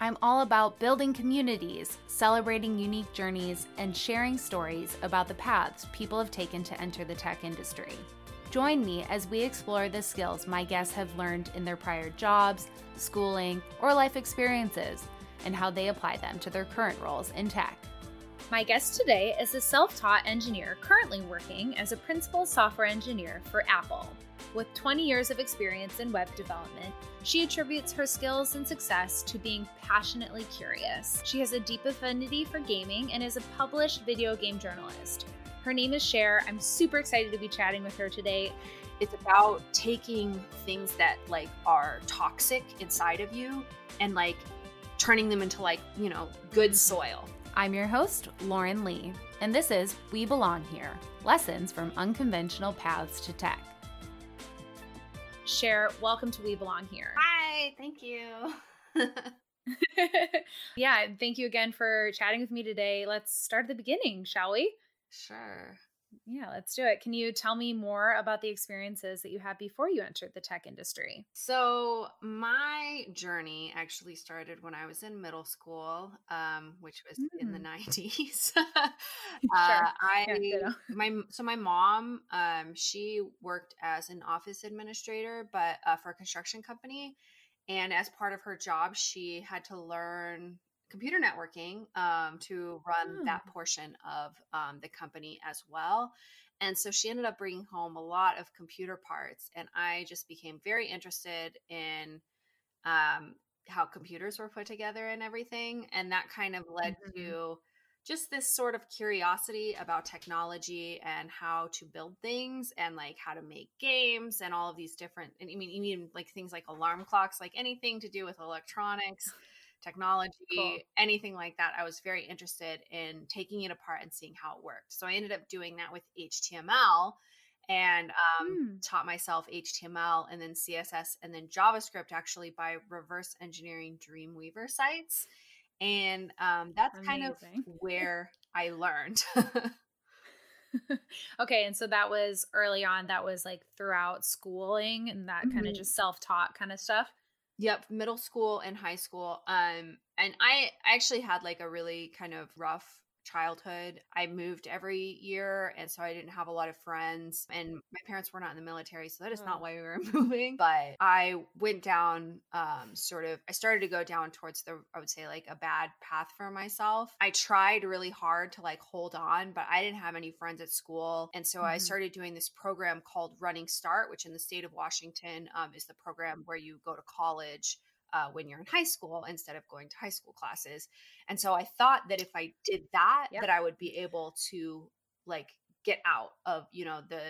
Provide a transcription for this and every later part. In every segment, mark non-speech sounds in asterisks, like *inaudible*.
I'm all about building communities, celebrating unique journeys, and sharing stories about the paths people have taken to enter the tech industry. Join me as we explore the skills my guests have learned in their prior jobs, schooling, or life experiences, and how they apply them to their current roles in tech. My guest today is a self taught engineer currently working as a principal software engineer for Apple. With 20 years of experience in web development, she attributes her skills and success to being passionately curious. She has a deep affinity for gaming and is a published video game journalist. Her name is Cher. I'm super excited to be chatting with her today. It's about taking things that like are toxic inside of you and like turning them into like, you know, good soil. I'm your host, Lauren Lee, and this is We Belong Here Lessons from Unconventional Paths to Tech. Cher, welcome to We Belong Here. *laughs* Hi, thank you. *laughs* yeah, thank you again for chatting with me today. Let's start at the beginning, shall we? Sure. Yeah, let's do it. Can you tell me more about the experiences that you had before you entered the tech industry? So, my journey actually started when I was in middle school, um, which was mm. in the 90s. *laughs* uh, *laughs* sure. I yeah, *laughs* my so my mom, um, she worked as an office administrator, but uh, for a construction company. And as part of her job, she had to learn computer networking um, to run that hmm. portion of um, the company as well. And so she ended up bringing home a lot of computer parts. And I just became very interested in um, how computers were put together and everything. And that kind of led mm-hmm. to just this sort of curiosity about technology and how to build things and like how to make games and all of these different and I mean even like things like alarm clocks, like anything to do with electronics technology, cool. anything like that. I was very interested in taking it apart and seeing how it worked. So I ended up doing that with HTML and um, mm. taught myself HTML and then CSS and then JavaScript actually by reverse engineering Dreamweaver sites. And um, that's Amazing. kind of where I learned. *laughs* *laughs* okay, and so that was early on. That was like throughout schooling and that mm-hmm. kind of just self taught kind of stuff. Yep, middle school and high school. Um, and I actually had like a really kind of rough childhood. I moved every year, and so I didn't have a lot of friends. And my parents were not in the military, so that is not oh. why we were *laughs* moving. But I went down, um, sort of, I started to go down towards the, I would say, like a bad path for myself. I tried really hard to like hold on, but I didn't have any friends at school. And so mm-hmm. I started doing this program called Running Start, which in the state of Washington um, is the program where you go to college uh, when you're in high school instead of going to high school classes. And so I thought that if I did that, that I would be able to like get out of, you know, the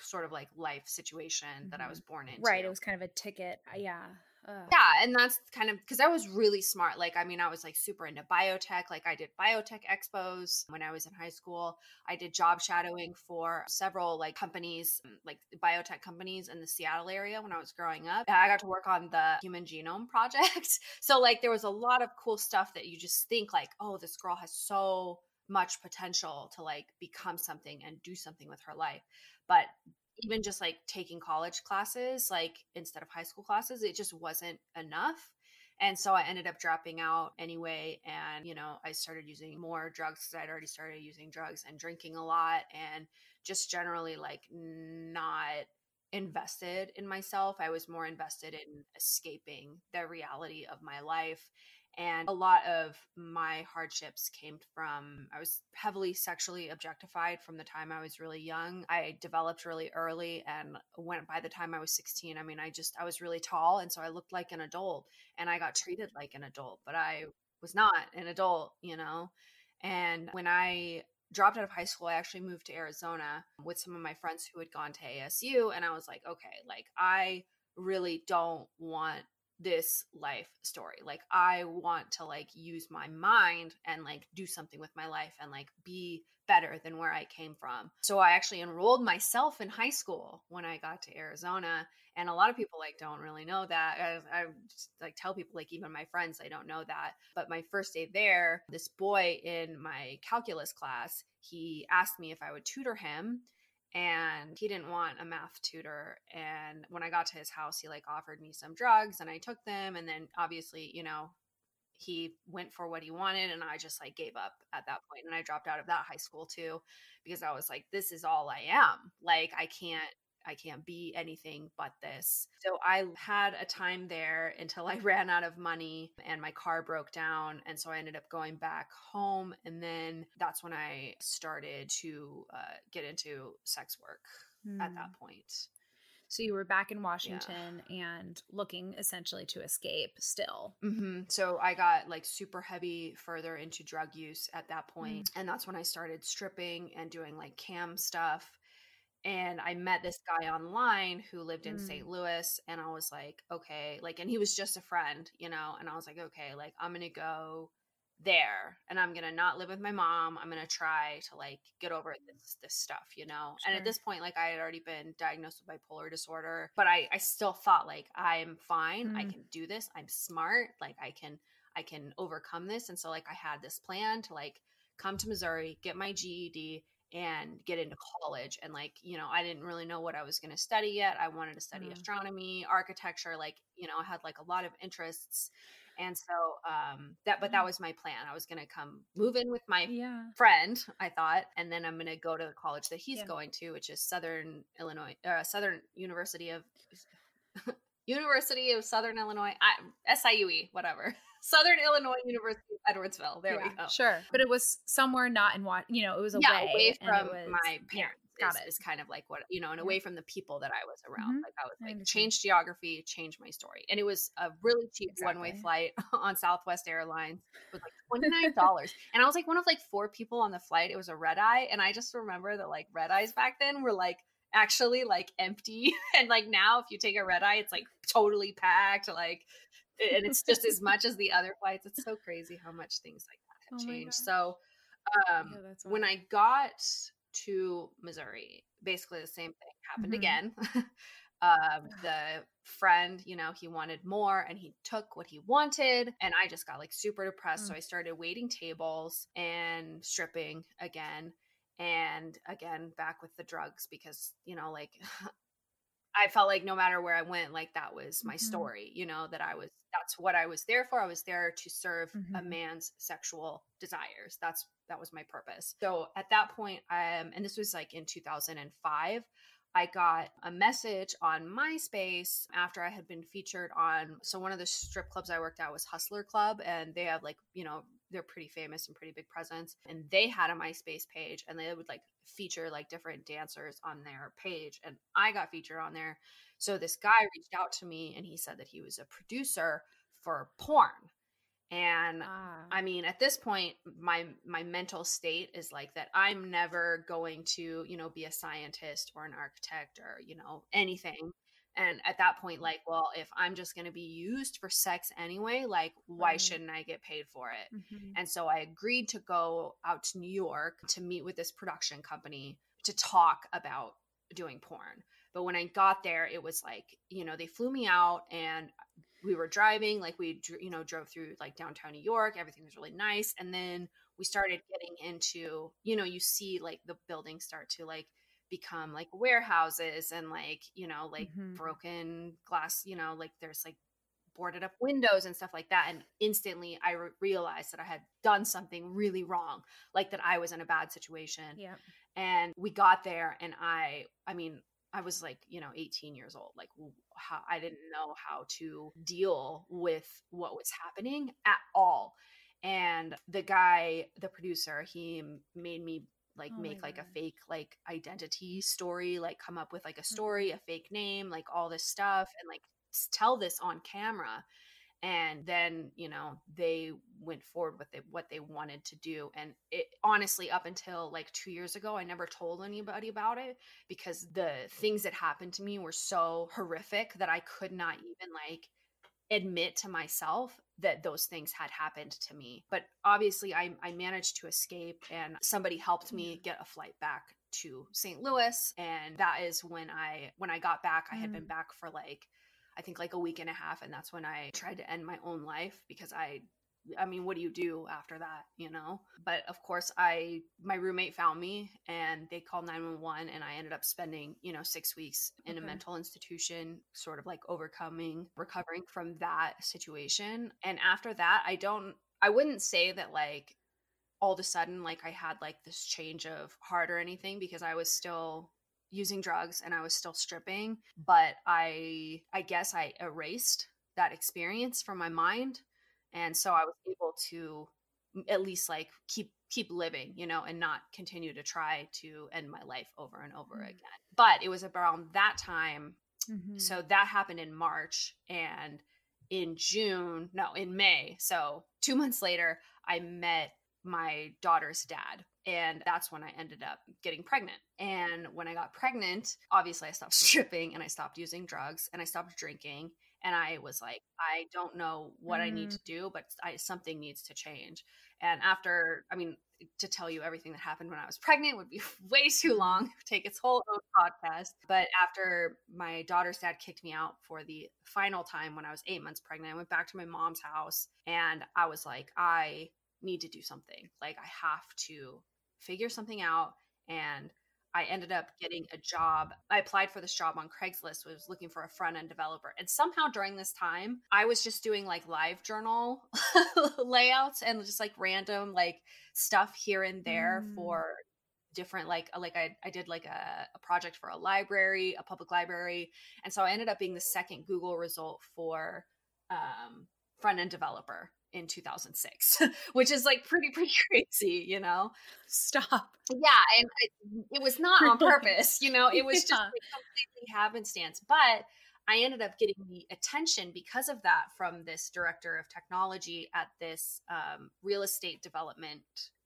sort of like life situation mm-hmm. that I was born in. Right. It was kind of a ticket. Yeah. Ugh. Yeah, and that's kind of because I was really smart. Like, I mean, I was like super into biotech. Like, I did biotech expos when I was in high school. I did job shadowing for several like companies, mm, like biotech companies in the Seattle area when I was growing up. I got to work on the Human Genome Project. *laughs* so, like, there was a lot of cool stuff that you just think like, oh, this girl has so much potential to like become something and do something with her life. But even just like taking college classes, like instead of high school classes, it just wasn't enough. And so I ended up dropping out anyway. And, you know, I started using more drugs because I'd already started using drugs and drinking a lot and just generally like not invested in myself. I was more invested in escaping the reality of my life and a lot of my hardships came from I was heavily sexually objectified from the time I was really young. I developed really early and went by the time I was 16. I mean, I just I was really tall and so I looked like an adult and I got treated like an adult, but I was not an adult, you know. And when I dropped out of high school, I actually moved to Arizona with some of my friends who had gone to ASU and I was like, okay, like I really don't want this life story like i want to like use my mind and like do something with my life and like be better than where i came from. So i actually enrolled myself in high school when i got to arizona and a lot of people like don't really know that. I, I just, like tell people like even my friends i don't know that. But my first day there this boy in my calculus class he asked me if i would tutor him and he didn't want a math tutor and when i got to his house he like offered me some drugs and i took them and then obviously you know he went for what he wanted and I just like gave up at that point and I dropped out of that high school too because I was like this is all I am. Like I can't I can't be anything but this. So I had a time there until I *laughs* ran out of money and my car broke down. And so I ended up going back home. And then that's when I started to uh, get into sex work mm. at that hmm. point. So you were back in Washington yeah. and looking essentially to escape still. Mm-hmm. So I got like super heavy further into drug use at that point. Mm. And that's when I started stripping and doing like cam stuff and I met this guy online who lived in mm. St. Louis and I was like, okay, like and he was just a friend, you know, and I was like, okay, like I'm going to go there and I'm going to not live with my mom. I'm going to try to like get over this this stuff, you know. Sure. And at this point like I had already been diagnosed with bipolar disorder, but I I still thought like I'm fine. Mm. I can do this. I'm smart. Like I can I can overcome this and so like I had this plan to like come to Missouri, get my GED and get into college and like you know i didn't really know what i was going to study yet i wanted to study mm. astronomy architecture like you know i had like a lot of interests and so um that but that mm. was my plan i was going to come move in with my yeah. friend i thought and then i'm going to go to the college that he's yeah. going to which is southern illinois uh, southern university of *laughs* university of southern illinois I, siue whatever Southern Illinois University of Edwardsville. There yeah, we go. Sure. But it was somewhere not in what, you know, it was away. Yeah, away from was, my parents. Yeah, got is, it. is kind of like what, you know, and away from the people that I was around. Mm-hmm. Like I was like, I change geography, change my story. And it was a really cheap exactly. one way flight *laughs* on Southwest Airlines with like $29. and I was like one of like four people on the flight. It was a red eye. And I just remember that like red eyes back then were like, actually like empty *laughs* and like now if you take a red eye it's like totally packed like and it's just as *laughs* much as the other flights. It's so crazy how much things like that have oh changed. So um, yeah, when I got to Missouri, basically the same thing happened mm-hmm. again. *laughs* um, the friend, you know, he wanted more and he took what he wanted. And I just got like super depressed. Mm. So I started waiting tables and stripping again. And again, back with the drugs because, you know, like *laughs* I felt like no matter where I went, like that was my mm-hmm. story, you know, that I was, that's what I was there for. I was there to serve mm-hmm. a man's sexual desires. That's, that was my purpose. So at that point, um, and this was like in 2005, I got a message on MySpace after I had been featured on. So, one of the strip clubs I worked at was Hustler Club, and they have like, you know, they're pretty famous and pretty big presence. And they had a MySpace page and they would like feature like different dancers on their page. And I got featured on there. So, this guy reached out to me and he said that he was a producer for porn and ah. i mean at this point my my mental state is like that i'm never going to you know be a scientist or an architect or you know anything and at that point like well if i'm just going to be used for sex anyway like why right. shouldn't i get paid for it mm-hmm. and so i agreed to go out to new york to meet with this production company to talk about doing porn but when i got there it was like you know they flew me out and we were driving like we you know drove through like downtown new york everything was really nice and then we started getting into you know you see like the buildings start to like become like warehouses and like you know like mm-hmm. broken glass you know like there's like boarded up windows and stuff like that and instantly i re- realized that i had done something really wrong like that i was in a bad situation yeah and we got there and i i mean I was like, you know, 18 years old. Like, how I didn't know how to deal with what was happening at all. And the guy, the producer, he made me like oh make like God. a fake like identity story, like come up with like a story, mm-hmm. a fake name, like all this stuff, and like tell this on camera and then you know they went forward with it, what they wanted to do and it honestly up until like 2 years ago I never told anybody about it because the things that happened to me were so horrific that I could not even like admit to myself that those things had happened to me but obviously I, I managed to escape and somebody helped me get a flight back to st louis and that is when i when i got back i had been mm. back for like I think like a week and a half. And that's when I tried to end my own life because I I mean, what do you do after that, you know? But of course, I my roommate found me and they called 911 and I ended up spending, you know, 6 weeks in okay. a mental institution sort of like overcoming, recovering from that situation. And after that, I don't I wouldn't say that like all of a sudden like I had like this change of heart or anything because I was still using drugs and I was still stripping, but I I guess I erased that experience from my mind and so I was able to at least like keep keep living, you know, and not continue to try to end my life over and over mm-hmm. again. But it was around that time mm-hmm. so that happened in March and in June, no, in May. So 2 *laughs* months later, I met my daughter's dad. And that's when I ended up getting pregnant. And when I got pregnant, obviously I stopped *laughs* stripping and I stopped using drugs and I stopped drinking. And I was like, I don't know what mm. I need mm. to do, but I, something needs to change. And after, I mean, to tell you everything that happened when I was pregnant would be *laughs* way too long, take its whole own podcast. But after my daughter's dad kicked me out for the final time when I was eight months pregnant, I went back to my mom's house and I was like, I need to do something. Like I have to figure something out. And I ended up getting a job. I applied for this job on Craigslist, was looking for a front end developer. And somehow during this time, I was just doing like live journal *laughs* layouts and just like random like stuff here and there mm. for different like like I, I did like a, a project for a library a public library and so i ended up being the second google result for um, front end developer in 2006 *laughs* which is like pretty pretty *laughs* crazy you know stop yeah and it, it was not on *laughs* purpose you know it was just like completely happenstance but i ended up getting the attention because of that from this director of technology at this um, real estate development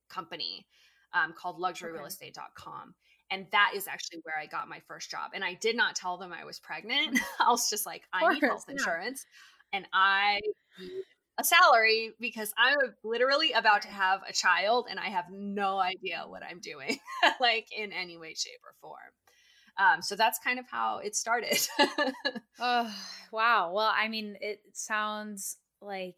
company um, called luxuryrealestate.com and that is actually where I got my first job. And I did not tell them I was pregnant. I was just like, I need health insurance, yeah. And I need a salary because I'm literally about to have a child and I have no idea what I'm doing, *laughs* like in any way, shape, or form. Um, so that's kind of how it started. *laughs* oh, wow. Well, I mean, it sounds like,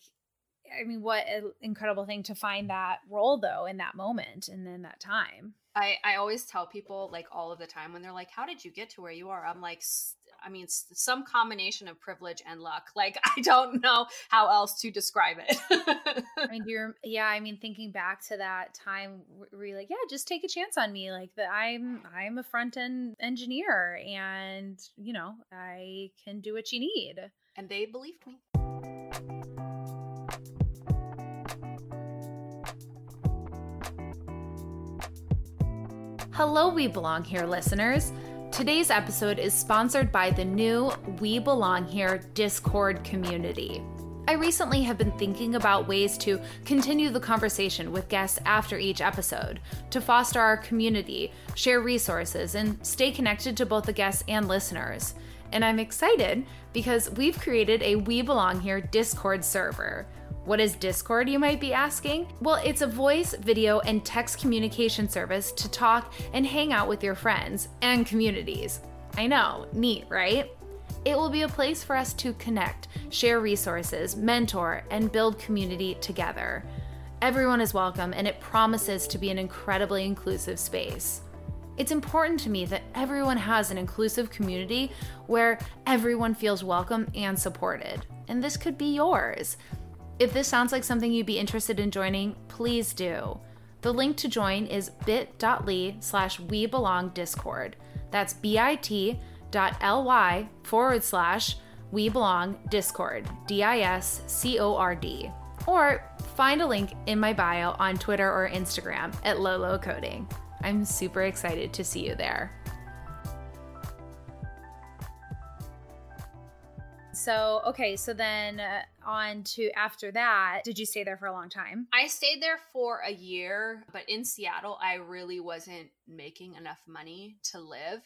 I mean, what an incredible thing to find that role though in that moment and in that time. I, I always tell people like all of the time when they're like, how did you get to where you are? I'm like, I mean, some combination of privilege and luck. *laughs* Like, I don't know how else to describe it. *laughs* I mean, you're, yeah, I mean, thinking back to that time where you're like, yeah, just take a chance on me. Like that I'm, I'm a front end engineer and, you know, I can do what you need. And they believed me. Hello, We Belong Here listeners. Today's episode is sponsored by the new We Belong Here Discord community. I recently have been thinking about ways to continue the conversation with guests after each episode, to foster our community, share resources, and stay connected to both the guests and listeners. And I'm excited because we've created a We Belong Here Discord server. What is Discord, you might be asking? Well, it's a voice, video, and text communication service to talk and hang out with your friends and communities. I know, neat, right? It will be a place for us to connect, share resources, mentor, and build community together. Everyone is welcome, and it promises to be an incredibly inclusive space. It's important to me that everyone has an inclusive community where everyone feels welcome and supported. And this could be yours. If this sounds like something you'd be interested in joining, please do. The link to join is bit.ly slash we belong discord. That's bit.ly forward slash we belong discord, D I S C O R D. Or find a link in my bio on Twitter or Instagram at Lolo Coding. I'm super excited to see you there. So, okay, so then uh, on to after that, did you stay there for a long time? I stayed there for a year, but in Seattle, I really wasn't making enough money to live.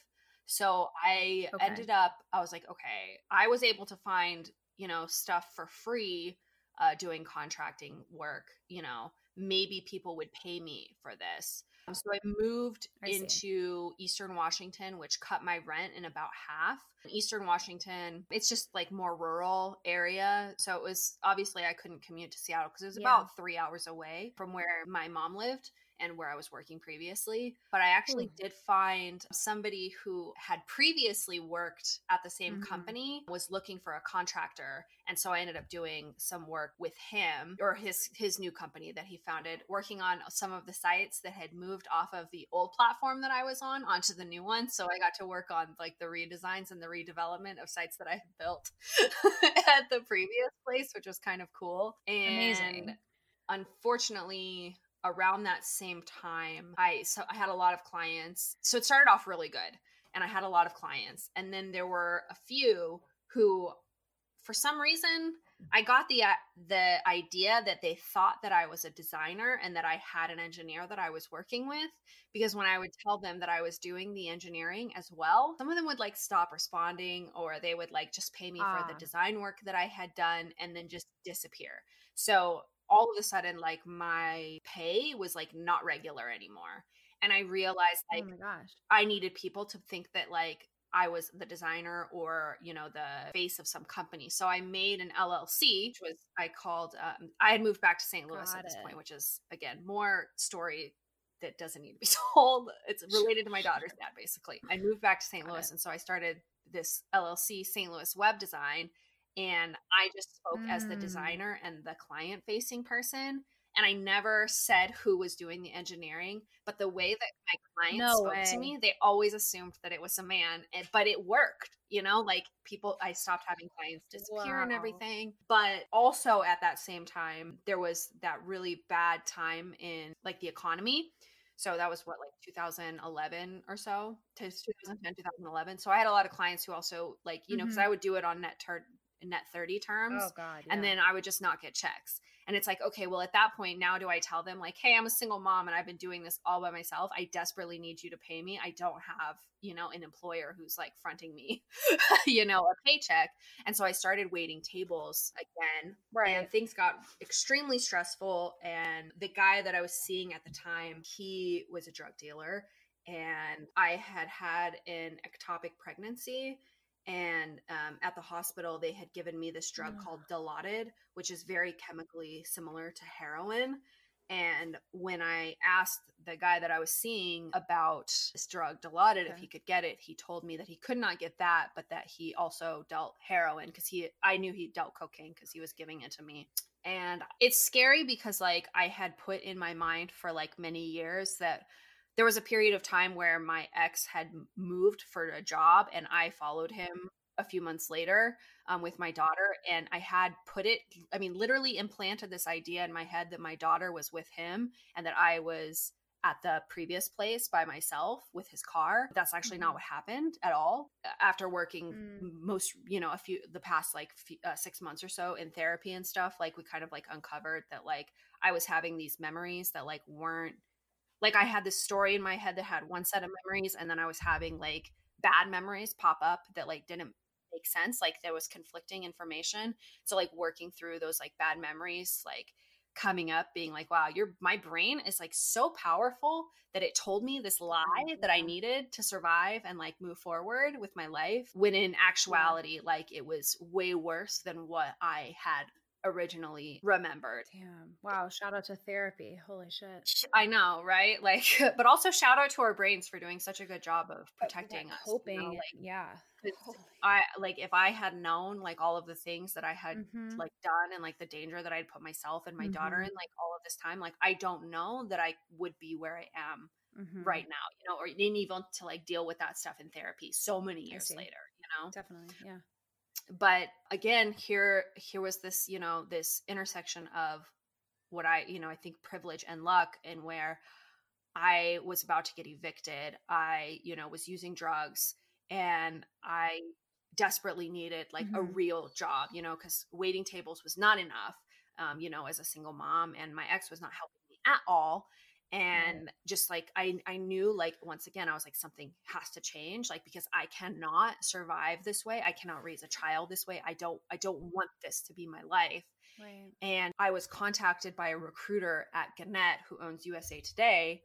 So I okay. ended up, I was like, okay, I was able to find, you know, stuff for free uh, doing contracting work, you know, maybe people would pay me for this. Um, so I moved I into Eastern Washington, which cut my rent in about half. Eastern Washington, it's just like more rural area. So it was obviously I couldn't commute to Seattle because it was yeah. about three hours away from where my mom lived and where I was working previously. But I actually did find somebody who had previously worked at the same mm-hmm. company was looking for a contractor. And so I ended up doing some work with him or his his new company that he founded, working on some of the sites that had moved off of the old platform that I was on onto the new one. So I got to work on like the redesigns and the redevelopment of sites that I had built *laughs* at the previous place, which was kind of cool. And Amazing. unfortunately, around that same time, I so I had a lot of clients. So it started off really good and I had a lot of clients. And then there were a few who for some reason I got the uh, the idea that they thought that I was a designer and that I had an engineer that I was working with because when I would tell them that I was doing the engineering as well, some of them would like stop responding or they would like just pay me for the ah. design work that I had done and then just disappear. So all of a sudden like my pay was like not regular anymore and i realized oh like oh my gosh i needed people to think that like I was the designer or, you know, the face of some company. So I made an LLC, which was I called, um, I had moved back to St. Louis Got at this it. point, which is, again, more story that doesn't need to be *laughs* told. It's related to my daughter's dad, basically. I moved back to St. Got Louis. It. And so I started this LLC, St. Louis Web Design and I just spoke mm. as the mm. designer and the client facing person. And I never said who was doing the engineering, but the way that my clients no spoke way. to me, they always assumed that it was a man. But it worked, you know, like people, I stopped having clients disappear wow. and everything. But also at that same time, there was that really bad time in like the economy. So that was what, like 2011 or so to 2010, 2011. So I had a lot of clients who also, like, you know, because mm-hmm. I would do it on net net 30 terms. Oh God. Yeah. And then I would just not get checks. And it's like, okay, well, at that point, now do I tell them, like, hey, I'm a single mom and I've been doing this all by myself. I desperately need you to pay me. I don't have, you know, an employer who's like fronting me, *laughs* you know, a paycheck. And so I started waiting tables again. Right. And things got extremely stressful. And the guy that I was seeing at the time, he was a drug dealer. And I had had an ectopic pregnancy and um, at the hospital they had given me this drug called dilaudid which is very chemically similar to heroin and when i asked the guy that i was seeing about this drug dilaudid okay. if he could get it he told me that he could not get that but that he also dealt heroin because he i knew he dealt cocaine because he was giving it to me and it's scary because like i had put in my mind for like many years that there was a period of time where my ex had moved for a job and I followed him a few months later um, with my daughter and i had put it i mean literally implanted this idea in my head that my daughter was with him and that i was at the previous place by myself with his car that's actually mm-hmm. not what happened at all after working mm. most you know a few the past like few, uh, six months or so in therapy and stuff like we kind of like uncovered that like i was having these memories that like weren't like I had this story in my head that had one set of memories and then I was having like bad memories pop up that like didn't make sense like there was conflicting information. So like working through those like bad memories like coming up being like wow your my brain is like so powerful that it told me this lie mm-hmm. that i needed to survive and like move forward with my life when in actuality like it was way worse than what i had originally remembered. Damn. Wow. Shout out to therapy. Holy shit. I know, right? *laughs* Like, but also shout out to our brains for doing such a good job of protecting us. Hoping. You know? like, yeah. I like if I had known like all of the things that I had mm-hmm. like done and like the danger that I'd put myself and my mm-hmm. daughter in like all of this time, like I don't know that I would be where I am mm-hmm. right now, you know, or even to like deal with that stuff in therapy so many years later, you know? Definitely. Yeah but again here here was this you know this intersection of what i you know i think privilege and luck and where i was about to get evicted i you know was using drugs and i desperately needed like mm-hmm. a real job you know because waiting tables was not enough um, you know as a single mom and my ex was not helping me at all and just like I I knew like once again I was like something has to change like because I cannot survive this way. I cannot raise a child this way. I don't I don't want this to be my life. Right. And I was contacted by a recruiter at Gannett who owns USA Today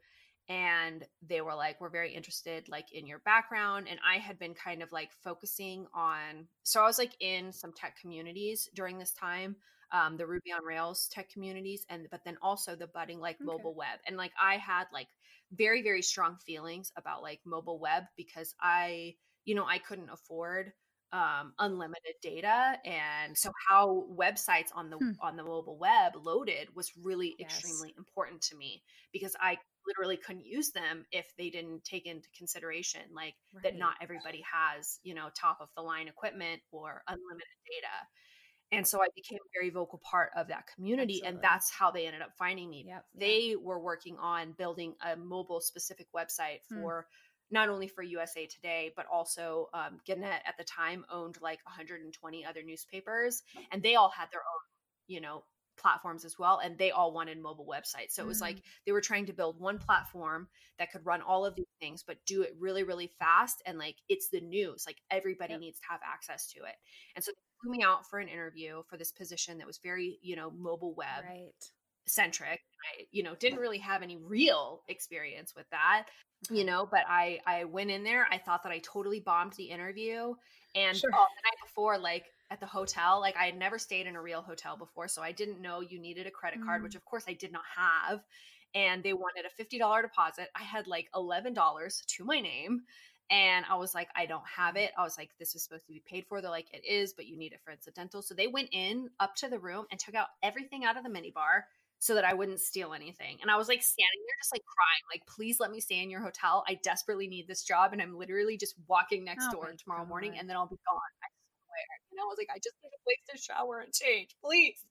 and they were like we're very interested like in your background and i had been kind of like focusing on so i was like in some tech communities during this time um, the ruby on rails tech communities and but then also the budding like okay. mobile web and like i had like very very strong feelings about like mobile web because i you know i couldn't afford um, unlimited data and so how websites on the hmm. on the mobile web loaded was really yes. extremely important to me because i literally couldn't use them if they didn't take into consideration like right. that not everybody has you know top of the line equipment or unlimited data and so i became a very vocal part of that community Absolutely. and that's how they ended up finding me yep, they yep. were working on building a mobile specific website hmm. for hmm. Not only for usa today but also um, gannett at the time owned like 120 other newspapers and they all had their own you know platforms as well and they all wanted mobile websites so it was mm. like they were trying to build one platform that could run all of these things but do it really really fast and like it's the news like everybody yep. needs to have access to it and so they flew me out for an interview for this position that was very you know mobile web right. centric i you know didn't really have any real experience with that you know but i i went in there i thought that i totally bombed the interview and sure. oh, the night before like at the hotel. Like I had never stayed in a real hotel before, so I didn't know you needed a credit card, mm. which of course I did not have. And they wanted a $50 deposit. I had like $11 to my name. And I was like, I don't have it. I was like, this is supposed to be paid for. They're like, it is, but you need it for incidental. So they went in up to the room and took out everything out of the minibar so that I wouldn't steal anything. And I was like standing there just like crying, like, please let me stay in your hotel. I desperately need this job. And I'm literally just walking next oh door tomorrow God. morning and then I'll be gone. I you know, I was like, I just need a place to shower and change, please.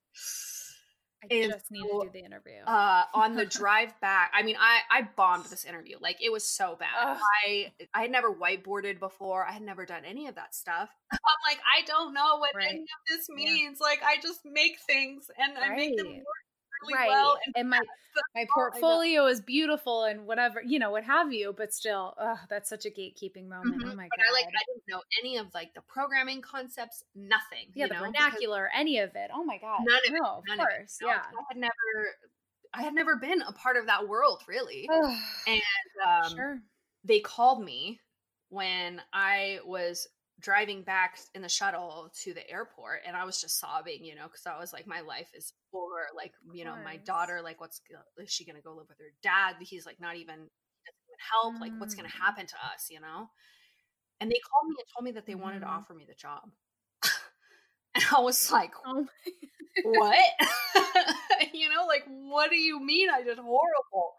I and just need so, to do the interview. uh, on the *laughs* drive back, I mean, I I bombed this interview. Like it was so bad. Ugh. I I had never whiteboarded before. I had never done any of that stuff. *laughs* I'm like, I don't know what right. any of this means. Yeah. Like I just make things and right. I make them work really right. well. And, and my my portfolio is beautiful and whatever, you know, what have you, but still, oh, that's such a gatekeeping moment. Mm-hmm. Oh my but god. I like I didn't know any of like the programming concepts, nothing. Yeah, the know? vernacular, because any of it. Oh my god. None of no, it. Of course. It. yeah. I had never I had never been a part of that world really. *sighs* and um, sure. they called me when I was driving back in the shuttle to the airport and I was just sobbing, you know, because I was like, my life is over. Like, you know, my daughter, like, what's is she gonna go live with her dad? He's like not even even help. Mm. Like, what's gonna mm. happen to us, you know? And they called me and told me that they mm. wanted to mm-hmm. offer me the job. *laughs* and I was like, oh what? *laughs* *laughs* you know, like, what do you mean I did horrible?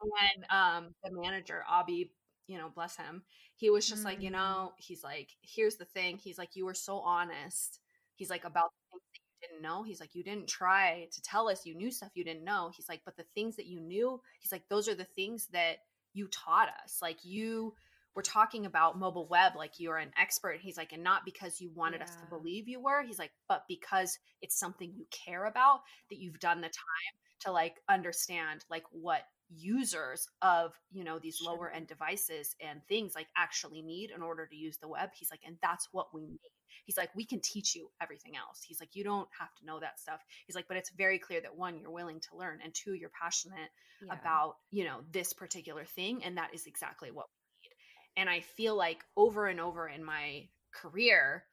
And um, the manager, Abby, you know, bless him, he was just mm-hmm. like, you mm. know, he's like, here's the thing. He's like, you were so honest. He's like, about the things that you didn't know. He's like, you didn't try to tell us you knew stuff you didn't know. He's like, but the things that you knew, he's like, those are the things that you taught us. Like, you were talking about mobile web like you're an expert. He's like, and not because you wanted yeah. us to believe you were. He's like, but because it's something you care about that you've done the time to like understand like what users of you know these sure. lower end devices and things like actually need in order to use the web he's like and that's what we need he's like we can teach you everything else he's like you don't have to know that stuff he's like but it's very clear that one you're willing to learn and two you're passionate yeah. about you know this particular thing and that is exactly what we need and i feel like over and over in my career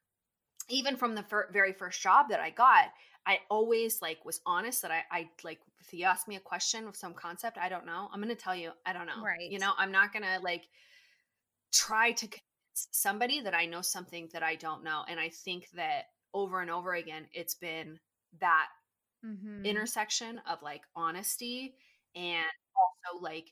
even from the fir- very first job that i got I always like was honest that I, I like if you ask me a question of some concept I don't know, I'm gonna tell you I don't know. Right. You know, I'm not gonna like try to convince somebody that I know something that I don't know. And I think that over and over again, it's been that mm-hmm. intersection of like honesty and also like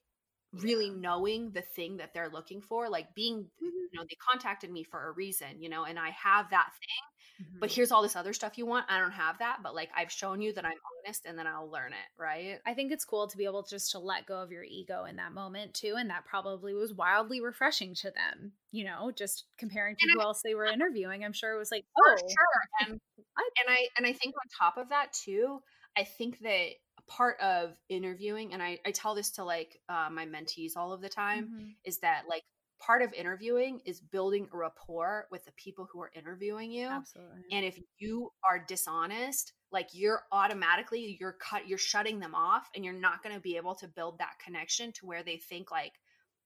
really knowing the thing that they're looking for like being mm-hmm. you know they contacted me for a reason you know and i have that thing Mm-hmm. But here's all this other stuff you want. I don't have that, but like I've shown you that I'm honest and then I'll learn it, right? I think it's cool to be able just to let go of your ego in that moment too. And that probably was wildly refreshing to them, you know, just comparing to and who I, else they were *laughs* interviewing. I'm sure it was like, oh, sure. And, and I and I think on top of that too, I think that part of interviewing and I, I tell this to like uh, my mentees all of the time mm-hmm. is that like part of interviewing is building a rapport with the people who are interviewing you Absolutely. and if you are dishonest like you're automatically you're cut you're shutting them off and you're not going to be able to build that connection to where they think like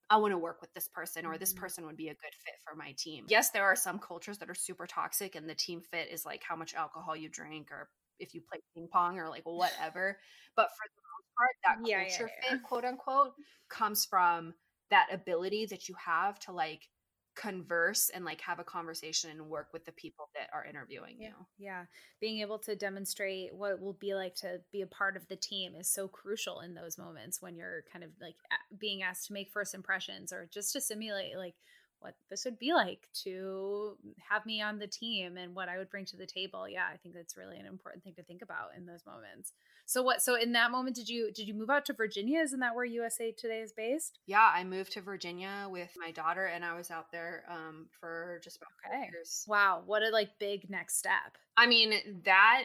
I want to work with this person or this mm-hmm. person would be a good fit for my team. Yes, there are some cultures that are super toxic and the team fit is like how much alcohol you drink or if you play ping pong or like *laughs* whatever. but for the most part, that yeah, culture yeah, yeah. fit, quote unquote, comes from that ability that you have to like converse and like have a conversation and work with the people that are interviewing you. Yeah. Being able to demonstrate what will be like to be a part of the team is so crucial in those moments when you're kind of like being asked to make first impressions or just to simulate like what this would be like to have me on the team and what I would bring to the table. Yeah, I think that's really an important thing to think about in those moments. So what so in that moment did you did you move out to Virginia? Isn't that where USA Today is based? Yeah, I moved to Virginia with my daughter and I was out there um, for just about okay. years. Wow, what a like big next step. I mean, that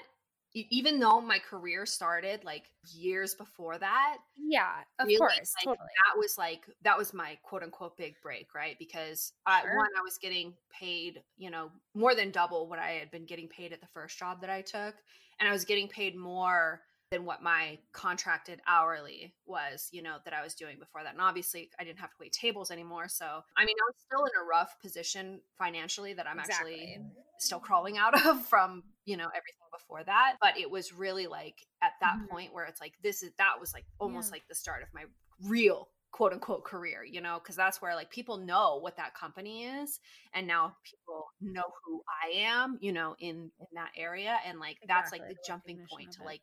even though my career started like years before that yeah of really, course like, totally. that was like that was my quote unquote big break right because sure. one i was getting paid you know more than double what i had been getting paid at the first job that i took and i was getting paid more than what my contracted hourly was, you know, that I was doing before that. And obviously, I didn't have to wait tables anymore. So, I mean, I was still in a rough position financially that I'm exactly. actually still crawling out *laughs* of from, you know, everything before that. But it was really like at that mm-hmm. point where it's like, this is, that was like almost yeah. like the start of my real quote unquote career, you know, because that's where like people know what that company is. And now people know who I am, you know, in, in that area. And like, exactly. that's like the, the jumping point to like,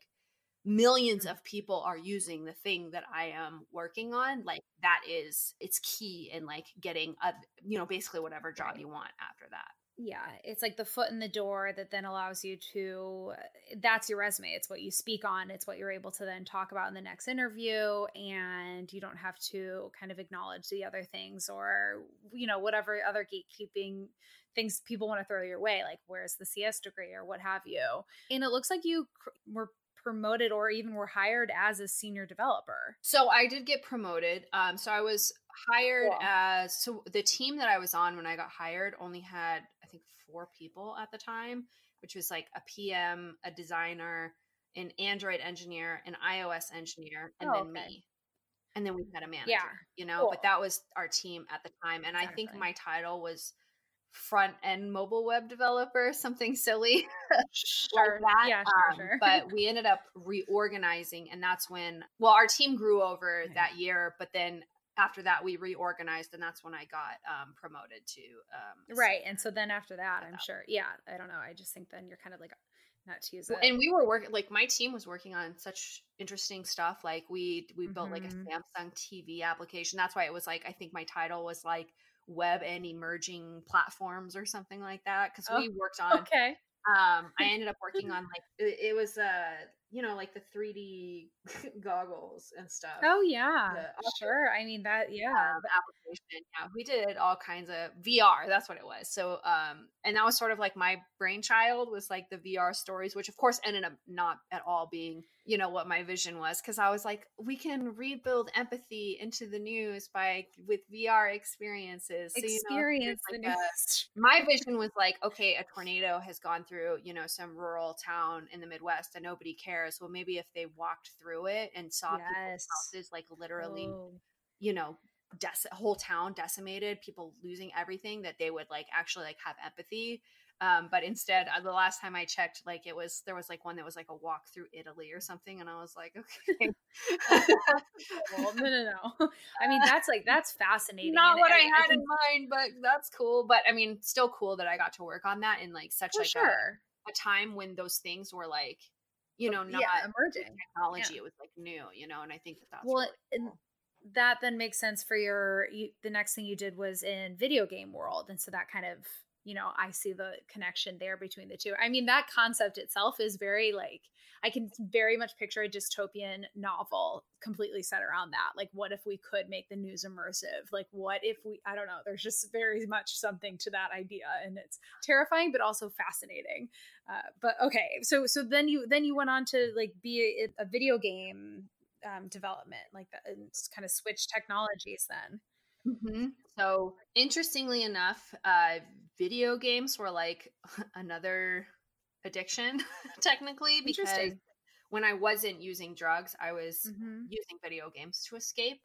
1000000s mm-hmm. of people are using the thing that I am working on, like that is it's key in like getting a you know basically whatever job right. you want after that. Yeah, it's like the foot in the door that then allows you to that's your resume. It's what you speak on, it's what you're able to then talk about in the next interview and you don't have to kind of acknowledge the other things or you know whatever other gatekeeping things people want to throw your way like where's the CS degree or what have you. And it looks like you were promoted or even were hired as a senior developer? So I did get promoted. Um, so I was hired cool. as so the team that I was on when I got hired only had I think four people at the time, which was like a PM, a designer, an Android engineer, an iOS engineer, and oh, then okay. me. And then we had a manager, yeah. you know, cool. but that was our team at the time. And exactly. I think my title was front end mobile web developer, something silly *laughs* sure. like that. Yeah, sure, um, sure. but *laughs* we ended up reorganizing, and that's when, well, our team grew over that year, but then after that we reorganized and that's when i got um, promoted to um, right and so then after that i'm sure yeah i don't know i just think then you're kind of like not to use it. and we were working like my team was working on such interesting stuff like we we built mm-hmm. like a mm-hmm. samsung tv application that's why it was like i think my title was like web and emerging platforms or something like that because oh, we worked on okay um i ended up *laughs* working on like it, it was uh you know, like the 3D *laughs* goggles and stuff. Oh yeah, sure. I mean that, yeah, the application. Yeah, we did all kinds of VR. That's what it was. So, um, and that was sort of like my brainchild was like the VR stories, which of course ended up not at all being, you know, what my vision was because I was like, we can rebuild empathy into the news by with VR experiences. So, Experience you know, like a, my vision was like, okay, a tornado has gone through, you know, some rural town in the Midwest and nobody cares cares. Well, maybe if they walked through it and saw yes. people's houses like literally, oh. you know, dec- whole town decimated, people losing everything, that they would like actually like have empathy. Um, but instead, uh, the last time I checked, like it was there was like one that was like a walk through Italy or something, and I was like, *laughs* okay, *laughs* well, no, no, no. I mean, that's like that's fascinating. Not and, what I, I had I think... in mind, but that's cool. But I mean, still cool that I got to work on that in like such like sure. a, a time when those things were like you know, not yeah, emerging technology. Yeah. It was like new, you know, and I think that that's well, really cool. That then makes sense for your you, the next thing you did was in video game world, and so that kind of you know, I see the connection there between the two. I mean, that concept itself is very like I can very much picture a dystopian novel completely set around that. Like, what if we could make the news immersive? Like, what if we, I don't know, there's just very much something to that idea. And it's terrifying, but also fascinating. Uh, but okay. So, so then you, then you went on to like be a, a video game um, development, like that, and kind of switch technologies then. Mm-hmm. So, interestingly enough, uh, video games were like *laughs* another addiction, *laughs* technically, because when I wasn't using drugs, I was mm-hmm. using video games to escape.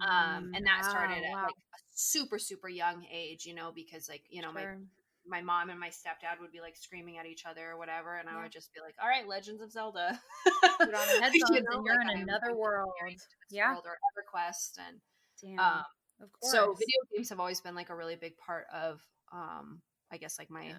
Um, and that started wow, at like a super, super young age, you know, because like, you know, sure. my my mom and my stepdad would be like screaming at each other or whatever, and yeah. I would just be like, "All right, Legends of Zelda." *laughs* Put on the headphones, you know, and you're like, in another world. yeah, world or EverQuest, and Damn. Um, of course. So video games have always been like a really big part of, um, I guess, like my yeah.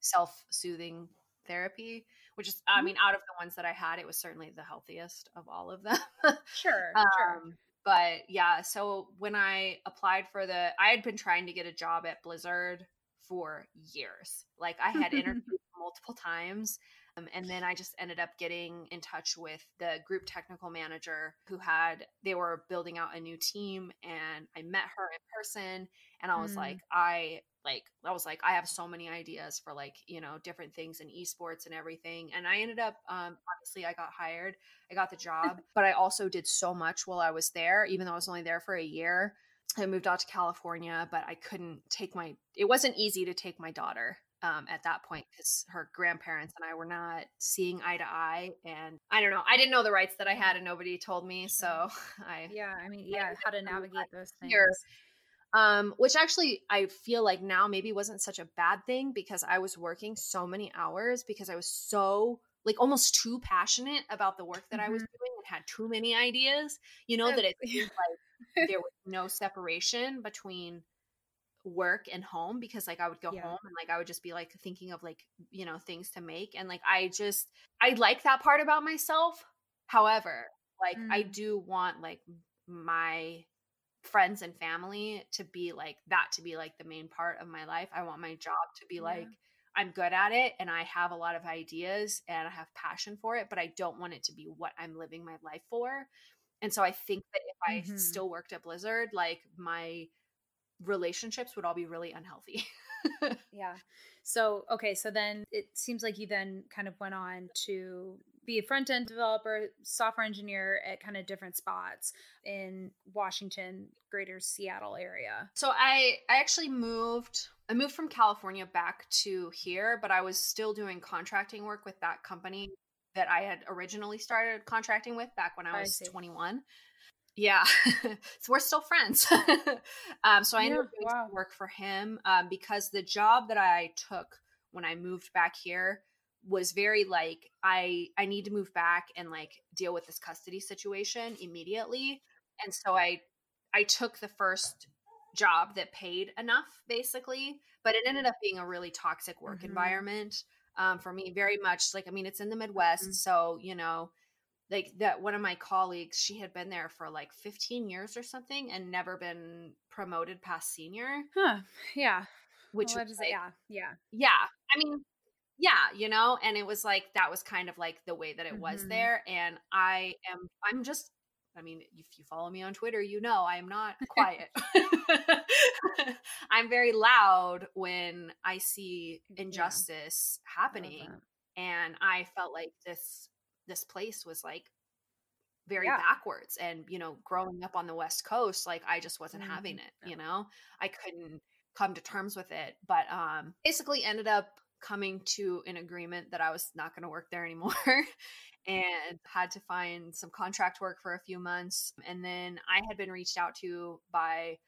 self-soothing therapy, which is, I mm-hmm. mean, out of the ones that I had, it was certainly the healthiest of all of them. *laughs* sure, um, sure. But yeah, so when I applied for the, I had been trying to get a job at Blizzard for years. Like I had interviewed *laughs* multiple times. Um, and then I just ended up getting in touch with the group technical manager who had, they were building out a new team and I met her in person and I was mm. like, I like I was like I have so many ideas for like you know different things in esports and everything and I ended up um obviously I got hired I got the job but I also did so much while I was there even though I was only there for a year I moved out to California but I couldn't take my it wasn't easy to take my daughter um, at that point because her grandparents and I were not seeing eye to eye. And I don't know, I didn't know the rights that I had and nobody told me. So *laughs* I. Yeah, I mean, yeah, how to navigate those things. Here um, which actually I feel like now maybe wasn't such a bad thing because I was working so many hours because I was so like almost too passionate about the work that mm-hmm. I was mm-hmm. doing and had too many ideas, you know, that it *laughs* seemed like there *laughs* was no separation between work and home because like I would go yeah. home and like I would just be like thinking of like, you know, things to make. And like I just I like that part about myself. However, like mm. I do want like my friends and family to be like that to be like the main part of my life. I want my job to be yeah. like I'm good at it and I have a lot of ideas and I have passion for it, but I don't want it to be what I'm living my life for. And so I think that if mm-hmm. I still worked at Blizzard, like my relationships would all be really unhealthy. *laughs* yeah. So, okay, so then it seems like you then kind of went on to be a front end developer, software engineer at kind of different spots in Washington, greater Seattle area. So I I actually moved I moved from California back to here, but I was still doing contracting work with that company that I had originally started contracting with back when I was I 21. Yeah, *laughs* so we're still friends. *laughs* um, so I ended up doing wow. work for him um, because the job that I took when I moved back here was very like i i need to move back and like deal with this custody situation immediately and so i i took the first job that paid enough basically but it ended up being a really toxic work mm-hmm. environment um, for me very much like i mean it's in the midwest mm-hmm. so you know like that one of my colleagues she had been there for like 15 years or something and never been promoted past senior huh yeah which well, was like, yeah yeah yeah i mean yeah you know and it was like that was kind of like the way that it mm-hmm. was there and i am i'm just i mean if you follow me on twitter you know i am not quiet *laughs* *laughs* i'm very loud when i see injustice yeah. happening and i felt like this this place was like very yeah. backwards and you know growing up on the west coast like i just wasn't mm-hmm. having it you know i couldn't come to terms with it but um basically ended up coming to an agreement that I was not going to work there anymore *laughs* and had to find some contract work for a few months. And then I had been reached out to by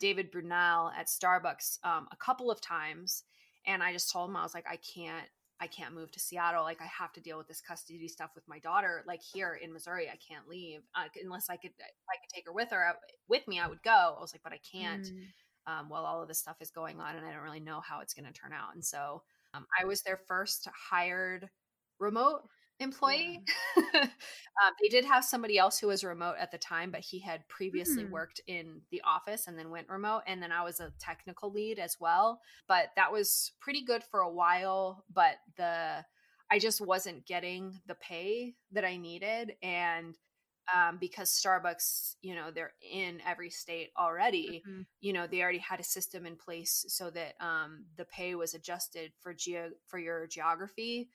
David Brunel at Starbucks um, a couple of times. And I just told him, I was like, I can't. I can't move to Seattle. Like I have to deal with this custody stuff with my daughter. Like here in Missouri, I can't leave uh, unless I could. I could take her with her with me. I would go. I was like, but I can't. Mm. Um, while all of this stuff is going on, and I don't really know how it's going to turn out. And so um, I was their first hired remote employee. Yeah. *laughs* Um, they did have somebody else who was remote at the time, but he had previously Mm. worked in the office and then went remote. And then I was a technical lead as well. But that was pretty good for a while. But the I just wasn't getting the pay that I needed. And um, because Starbucks, you know, they're in every state already, Mhm. you know, they already had a system in place so that um, the pay was adjusted for geo for your geography.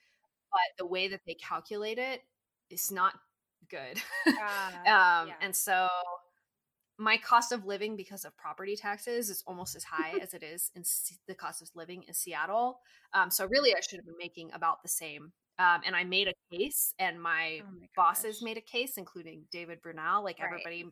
But the way that they calculate it is not good. *laughs* Ah, um, yeah. And so my cost of living because of property taxes is almost as high *laughs* as it is in Se- the cost of living in Seattle. Um, so really, I should have been making about the same. Um, and I made a case, and my Oh my bosses made a case, including David Brunel. Like Right. everybody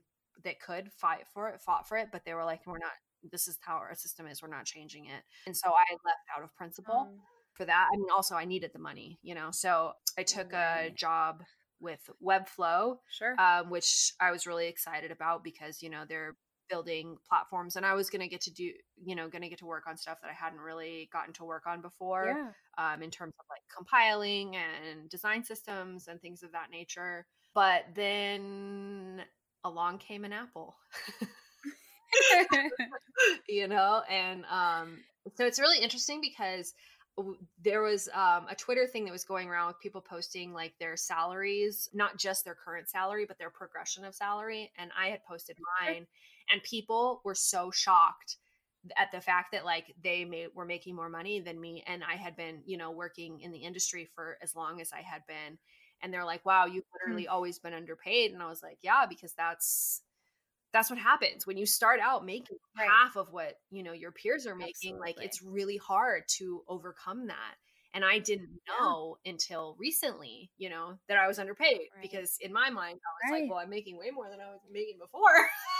that could fight for it, fought for it, but they were like, "We're not. This is how our system is. We're not changing it." And so I left out of principle Um, for that. I mean, also I needed the money, you know. So I took a job with Webflow, sure. um, which I was really excited about because you know they're building platforms, and I was gonna get to do, you know, gonna get to work on stuff that I hadn't really gotten to work on before, yeah. um, in terms of like compiling and design systems and things of that nature. But then along came an Apple. *laughs* *laughs* you know and um so it's really interesting because there was um, a twitter thing that was going around with people posting like their salaries not just their current salary but their progression of salary and i had posted mine and people were so shocked at the fact that like they were making more money than me and i had been you know working in the industry for as long as i had been and they're like wow you've literally always been underpaid and i was like yeah because that's that's what happens when you start out making Right. half of what you know your peers are making like it's really hard to overcome that and i didn't Yeah. know until recently you know that i was underpaid Right. because in my mind i was Right. like well i'm making way more than i was making before *laughs*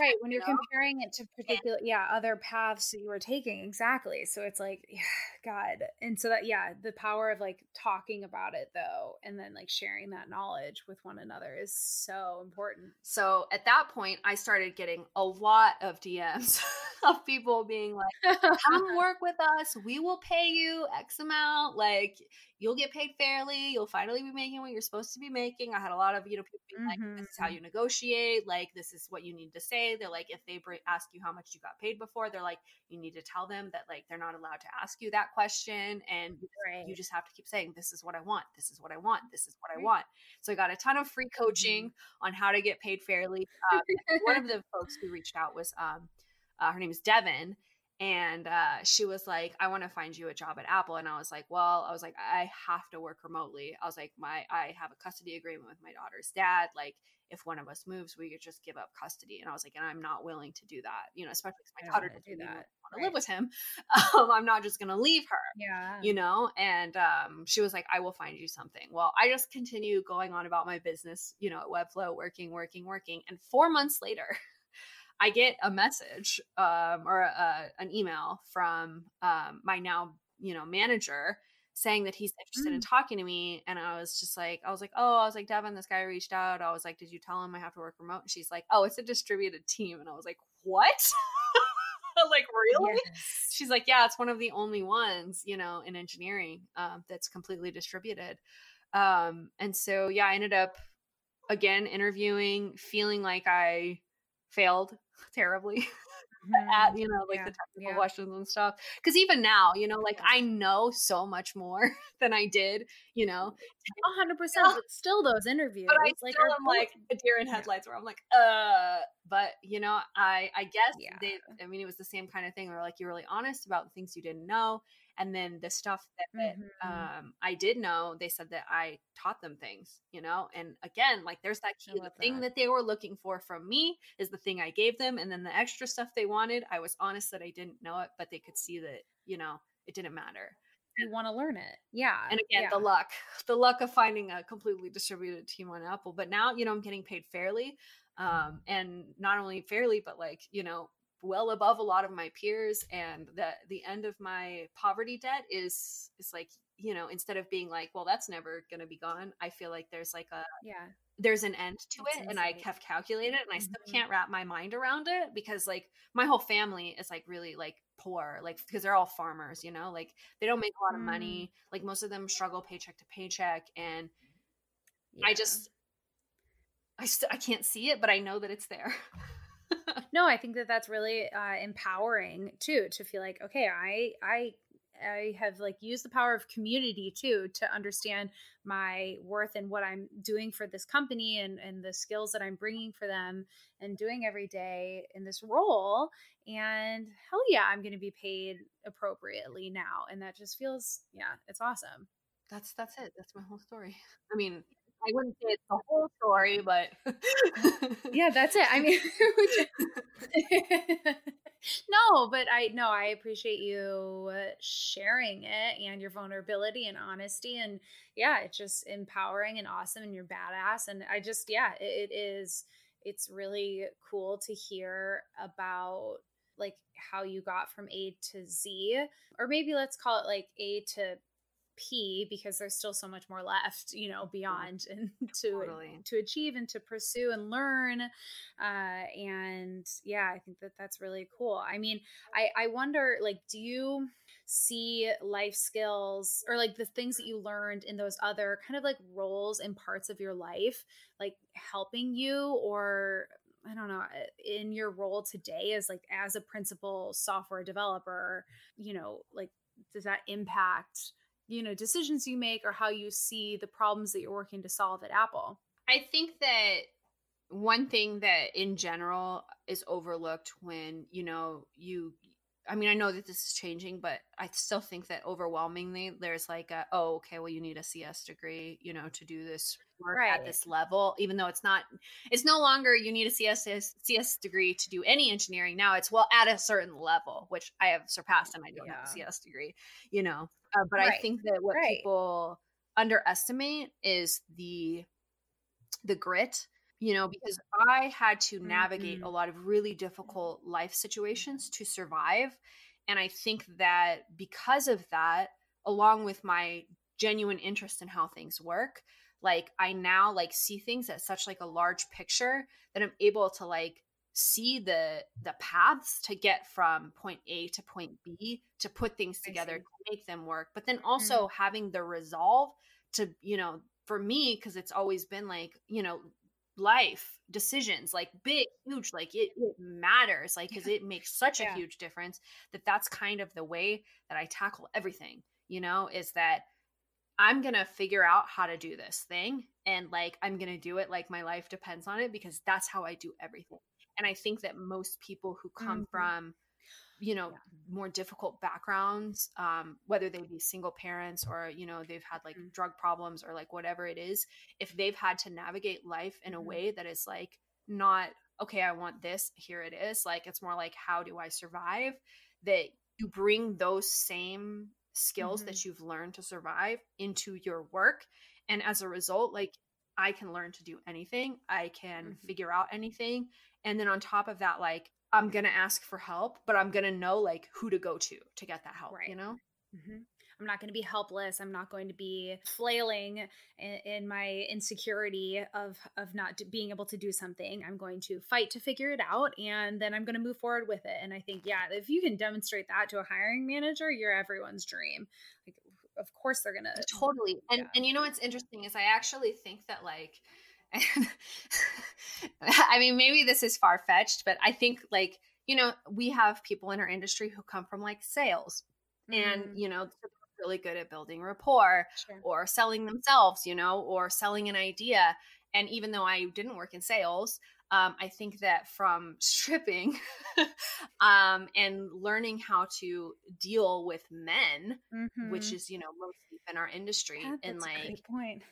right *laughs* when you you're know? comparing it to particular yeah other paths that you were taking exactly so it's like yeah, god and so that yeah the power of like talking about it though and then like sharing that knowledge with one another is so important so at that point i started getting a lot of dms *laughs* of people being like come *laughs* work with us we will pay you x amount like you'll get paid fairly you'll finally be making what you're supposed to be making. I had a lot of you know people being like this is how Mhm. you negotiate like this is what you need to say. They're like if they br- ask you how much you got paid before they're like you need to tell them that like they're not allowed to ask you that question and you just, right. you just have to keep saying this is what i want this is what i want this is what i want so i got a ton of free coaching on how to get paid fairly um, one of the folks who reached out was um, uh, her name is Devin, and uh, she was like, "I want to find you a job at Apple." And I was like, "Well, I was like, I have to work remotely." I was like, "My, I have a custody agreement with my daughter's dad. Like, if one of us moves, we could just give up custody." And I was like, "And I'm not willing to do that. You know, especially because my daughter doesn't do that. want to Right. live with him. *laughs* Um, I'm not just gonna leave her." yeah you know and um, she was like i will find you something well i just continue going on about my business you know at webflow working working working and four months later i get a message um, or a, an email from um, my now you know manager saying that he's interested in Mm. talking to me and i was just like i was like oh i was like devin this guy reached out. I was like did you tell him i have to work remote? And she's like oh it's a distributed team. And i was like what? *laughs* Like really? Yes. she's like yeah it's one of the only ones you know in engineering um, that's completely distributed. Um, and so yeah i ended up again interviewing feeling like i failed *laughs* terribly at Mhm. you know like Yeah, the technical yeah. questions and stuff because even now you know like i know so much more *laughs* than i did you know A hundred percent but still those interviews but I like am like a deer in headlights where I'm like, uh, but you know, I I guess Yeah. they I mean it was the same kind of thing where like you're really honest about the things you didn't know. And then the stuff that, that Mhm. um I did know, they said that I taught them things, you know, and again, like there's that key. The love thing that. that they were looking for from me is the thing I gave them, and then the extra stuff they wanted, I was honest that I didn't know it, but they could see that, you know, it didn't matter you want to learn it yeah and again yeah. the luck *laughs* the luck of finding a completely distributed team on apple but now you know i'm getting paid fairly um and not only fairly but like you know well above a lot of my peers and the the end of my poverty debt is is like you know instead of being like well that's never going to be gone i feel like there's like a yeah there's an end to it and i have calculated and i still Mhm. can't wrap my mind around it because like my whole family is like really like poor like because they're all farmers you know like they don't make a lot of Mm. money like most of them struggle paycheck to paycheck and yeah. I just I st- I can't see it, but I know that it's there. *laughs* no, I think that that's really uh, empowering too to feel like okay, I I I have like used the power of community too to understand my worth and what I'm doing for this company and and the skills that I'm bringing for them and doing every day in this role. And hell yeah, I'm going to be paid appropriately now, and that just feels yeah, it's awesome. That's that's it. That's my whole story. I mean, I wouldn't say it's the whole story, but yeah, that's it. I mean, *laughs* *laughs* no, but I no, I appreciate you uh, sharing it and your vulnerability and honesty, and yeah, it's just empowering and awesome, and you're badass, and I just yeah, it, it is. It's really cool to hear about like how you got from A to Z, or maybe let's call it like A to Because there's still so much more left, you know, mm. beyond and *laughs* to totally. to achieve and to pursue and learn. Uh, and yeah, I think that that's really cool. I mean, I I wonder, like, do you see life skills or like the things that mm. you learned in those other kind of like roles and parts of your life, like helping you or I don't know, uh, in your role today as like as a principal software developer, you know, like does that impact you know decisions you make or how you see the problems that you're working to solve at apple i think that one thing that in general is overlooked when you know you I mean, I know that this is changing, but I still think that overwhelmingly there's like a, oh, okay, well, you need a CS degree, you know, to do this work right. at this level, even though it's not, it's no longer you need a CS, CS degree to do any engineering. Now it's, well, at a certain level, which I have surpassed and I don't yeah. have a CS degree, you know. Uh, but right. I think that what right. people underestimate is the, the grit you know, because I had to navigate mm-hmm. a lot of really difficult life situations to survive. And I think that because of that, along with my genuine interest in how things work, like I now like see things at such like a large picture that I'm able to like see the the paths to get from point A to point B to put things together to make them work. But then also mm-hmm. having the resolve to, you know, for me, because it's always been like, you know, life decisions like big huge like it, it matters like because it makes such a huge difference that that's kind of the way that i tackle everything you know is that i'm gonna figure out how to do this thing and like i'm gonna do it like my life depends on it because that's how i do everything and i think that most people who come mm-hmm. from you know yeah. more difficult backgrounds um, whether they be single parents or you know they've had like mm-hmm. drug problems or like whatever it is if they've had to navigate life in a mm-hmm. way that is like not okay i want this here it is like it's more like how do i survive that you bring those same skills mm-hmm. that you've learned to survive into your work and as a result like i can learn to do anything i can mm-hmm. figure out anything and then on top of that like I'm going to ask for help, but I'm going to know like who to go to to get that help, right. you know? Mm-hmm. I'm not going to be helpless. I'm not going to be flailing in, in, my insecurity of of not being able to do something. I'm going to fight to figure it out, and then I'm going to move forward with it. And I think, yeah, if you can demonstrate that to a hiring manager, you're everyone's dream. Like, of course, they're going to totally. And yeah. and you know what's interesting is I actually think that like *laughs* I mean, maybe this is far fetched, but I think like, you know, we have people in our industry who come from like sales mm. and, you know, really good at building rapport sure. or selling themselves, you know, or selling an idea. And even though I didn't work in sales, um, I think that from *laughs* stripping um, and learning how to deal with men, mm-hmm. which is, you know, most in our industry, yeah, and like, point.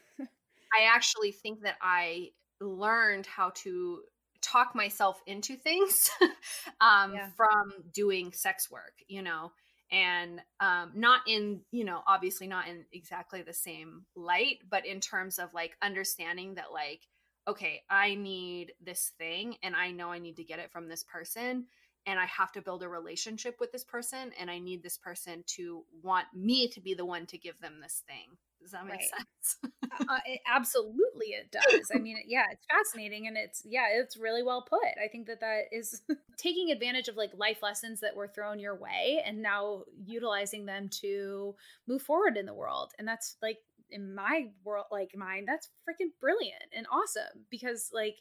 I actually think that I learned how to talk myself into things *laughs* um, yeah. from doing sex work, you know, and um, not in, you know, obviously not in exactly the same light, but in terms of like understanding that, like, okay, I need this thing and I know I need to get it from this person and I have to build a relationship with this person and I need this person to want me to be the one to give them this thing. Does that make right. sense? uh, it, absolutely, it does. I mean, yeah, it's fascinating, and it's yeah, it's really well put. I think that that is *laughs* taking advantage of like life lessons that were thrown your way, and now utilizing them to move forward in the world. And that's like in my world like mine that's freaking brilliant and awesome because like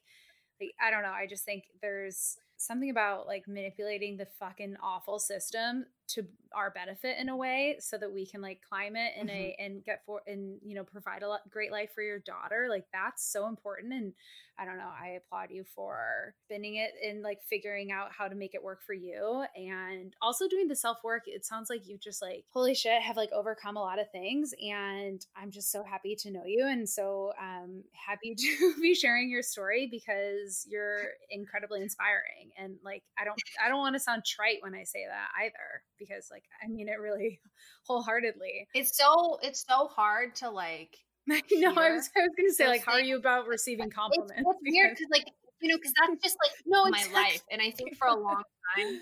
like I don't know I just think there's something about like manipulating the fucking awful system to our benefit in a way so that we can like climb it in mm-hmm. a and get for and you know provide a lot, great life for your daughter like that's so important and i don't know i applaud you for spinning it and like figuring out how to make it work for you and also doing the self work it sounds like you just like holy shit have like overcome a lot of things and i'm just so happy to know you and so um happy *laughs* to be sharing your story because you're incredibly inspiring and like i don't i don't want to sound trite when i say that either because like I mean it really *laughs* wholeheartedly. It's so it's so hard to like *laughs* know I was I was gonna say like how are you about receiving *laughs* compliments? It's, it's weird because like you know because that's just like no my exactly. life and I think for a long time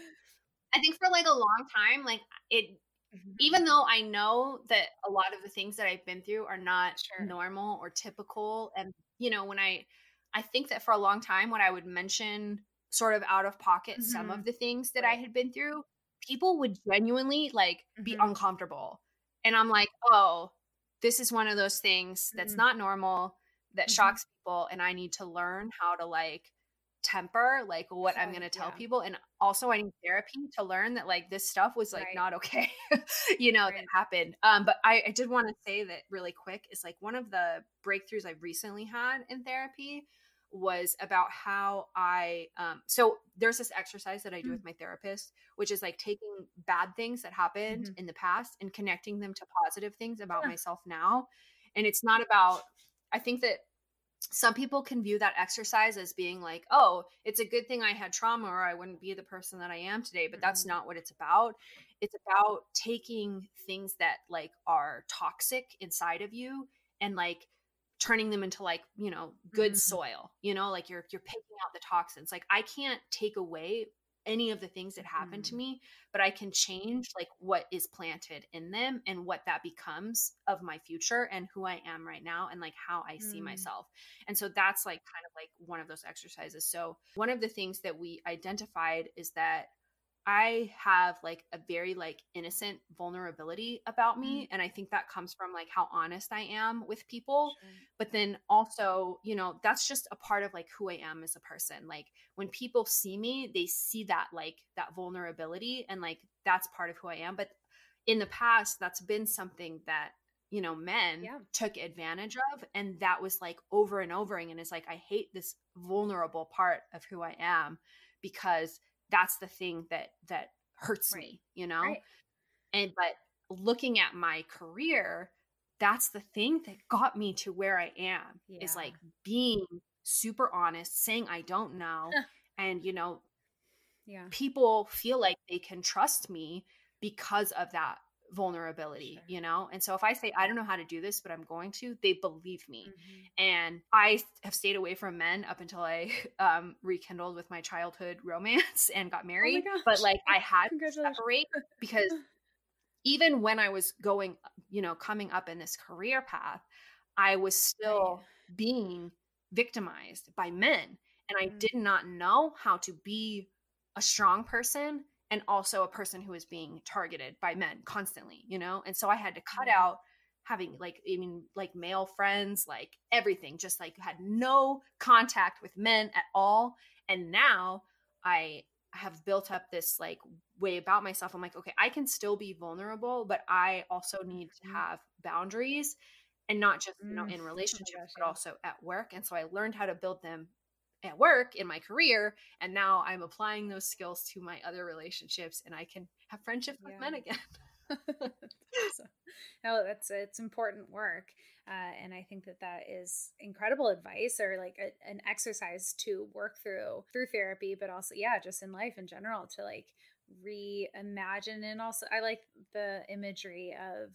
I think for like a long time like it mm-hmm. even though I know that a lot of the things that I've been through are not sure. normal or typical and you know when I I think that for a long time when I would mention sort of out of pocket mm-hmm. some of the things that right. I had been through people would genuinely like be mm-hmm. uncomfortable. And I'm like, oh, this is one of those things that's mm-hmm. not normal that mm-hmm. shocks people. And I need to learn how to like temper like what I'm going to tell yeah. people. And also I need therapy to learn that like this stuff was like right. not okay, *laughs* you know, right. that happened. Um, but I, I did want to say that really quick is like one of the breakthroughs I've recently had in therapy was about how I um so there's this exercise that I do mm-hmm. with my therapist which is like taking bad things that happened mm-hmm. in the past and connecting them to positive things about yeah. myself now and it's not about I think that some people can view that exercise as being like oh it's a good thing I had trauma or I wouldn't be the person that I am today but mm-hmm. that's not what it's about it's about taking things that like are toxic inside of you and like turning them into like you know good mm-hmm. soil you know like you're you're picking out the toxins like i can't take away any of the things that happened mm-hmm. to me but i can change like what is planted in them and what that becomes of my future and who i am right now and like how i see mm. myself and so that's like kind of like one of those exercises so one of the things that we identified is that I have like a very like innocent vulnerability about me mm-hmm. and I think that comes from like how honest I am with people sure. but then also you know that's just a part of like who I am as a person like when people see me they see that like that vulnerability and like that's part of who I am but in the past that's been something that you know men yeah. took advantage of and that was like over and over again it's like I hate this vulnerable part of who I am because that's the thing that that hurts right. me you know right. and but looking at my career that's the thing that got me to where i am yeah. is like being super honest saying i don't know *laughs* and you know yeah people feel like they can trust me because of that vulnerability sure. you know and so if i say i don't know how to do this but i'm going to they believe me mm-hmm. and i have stayed away from men up until i *laughs* um rekindled with my childhood romance and got oh married oh but like i had to separate because *laughs* even when i was going you know coming up in this career path i was still right. being victimized by men and i mm-hmm. did not know how to be a strong person and also a person who is being targeted by men constantly, you know? And so I had to cut mm-hmm. out having like I mean like male friends, like everything, just like had no contact with men at all. And now I have built up this like way about myself. I'm like, okay, I can still be vulnerable, but I also need to mm-hmm. have boundaries and not just, you know, mm. in oh relationships, but also at work. And so I learned how to build them at work in my career and now i'm applying those skills to my other relationships and i can have friendships yeah. with men again *laughs* *laughs* so, no that's it's important work uh, and i think that that is incredible advice or like a, an exercise to work through through therapy but also yeah just in life in general to like reimagine and also i like the imagery of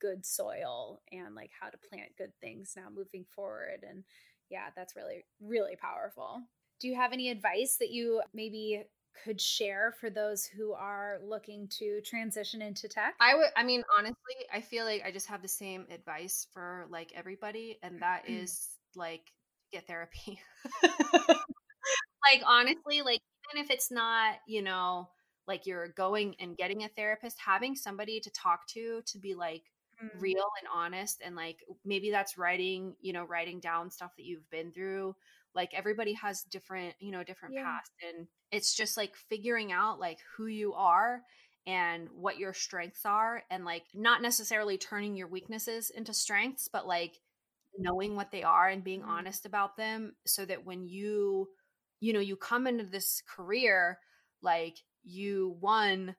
good soil and like how to plant good things now moving forward and yeah, that's really, really powerful. Do you have any advice that you maybe could share for those who are looking to transition into tech? I would, I mean, honestly, I feel like I just have the same advice for like everybody, and that mm. is like get therapy. *laughs* *laughs* like, honestly, like, even if it's not, you know, like you're going and getting a therapist, having somebody to talk to to be like, mm-hmm. real and honest and like maybe that's writing you know writing down stuff that you've been through like everybody has different you know different yeah. past and it's just like figuring out like who you are and what your strengths are and like not necessarily turning your weaknesses into strengths but like knowing what they are and being mm-hmm. honest about them so that when you you know you come into this career like you one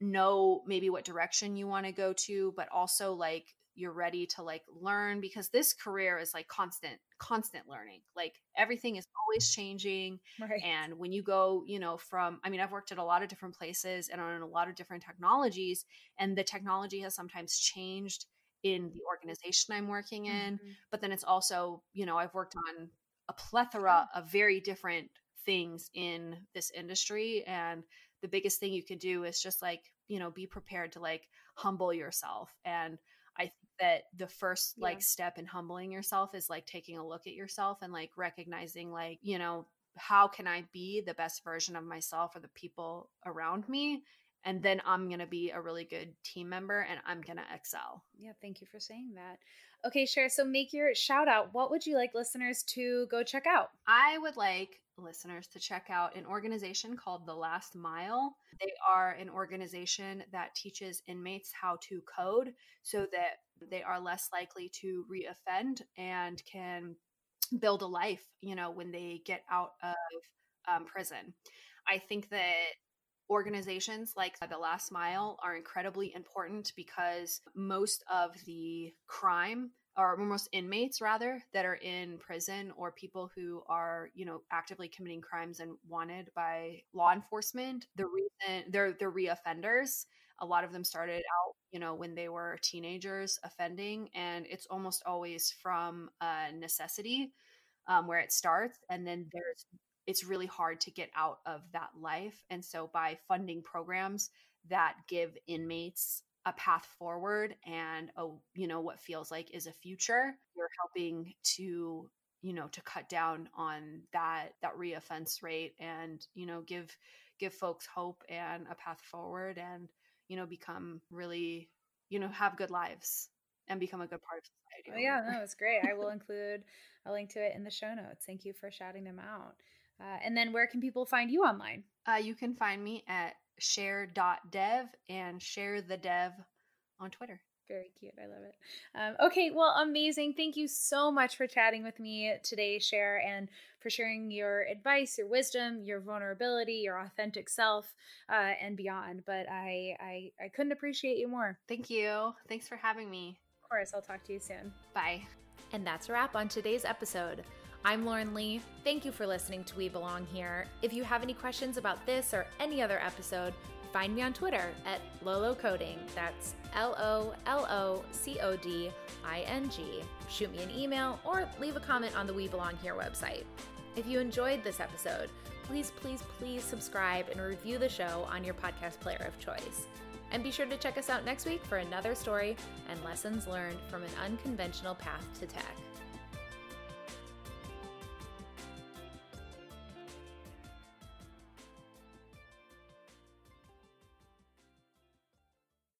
know maybe what direction you want to go to but also like you're ready to like learn because this career is like constant constant learning like everything is always changing right. and when you go you know from i mean i've worked at a lot of different places and on a lot of different technologies and the technology has sometimes changed in the organization i'm working in mm-hmm. but then it's also you know i've worked on a plethora of very different things in this industry and the biggest thing you can do is just like you know be prepared to like humble yourself and i think that the first yeah. like step in humbling yourself is like taking a look at yourself and like recognizing like you know how can i be the best version of myself or the people around me and then i'm going to be a really good team member and i'm going to excel yeah thank you for saying that okay Cher so make your shout out what would you like listeners to go check out i would like listeners to check out an organization called The Last Mile. They are an organization that teaches inmates how to code so that they are less likely to reoffend and can build a life, you know, when they get out of um, prison. I think that organizations like the last mile are incredibly important because most of the crime or most inmates rather that are in prison or people who are you know actively committing crimes and wanted by law enforcement the reason they're they're reoffenders. A lot of them started out you know when they were teenagers offending and it's almost always from a necessity um, where it starts and then there's it's really hard to get out of that life and so by funding programs that give inmates a path forward and a you know what feels like is a future you're helping to you know to cut down on that that reoffense rate and you know give give folks hope and a path forward and you know become really you know have good lives and become a good part of oh, society. Oh, yeah, no, it's great. I will include a link to it in the show notes. Thank you for shouting them out. Uh, and then where can people find you online? Uh, you can find me at cher.dev and Cher the dev on Twitter. Very cute. I love it. Um, okay, well, amazing. Thank you so much for chatting with me today, Cher, and for sharing your advice, your wisdom, your vulnerability, your authentic self, uh, and beyond. But I, I, I couldn't appreciate you more. Thank you. Thanks for having me. Of course. I'll talk to you soon. Bye. And that's a wrap on today's episode. I'm Lauren Lee. Thank you for listening to We Belong Here. If you have any questions about this or any other episode, find me on Twitter at Lolo Coding. That's L O L O C O D I N G. Shoot me an email or leave a comment on the We Belong Here website. If you enjoyed this episode, please, please, please subscribe and review the show on your podcast player of choice. And be sure to check us out next week for another story and lessons learned from an unconventional path to tech.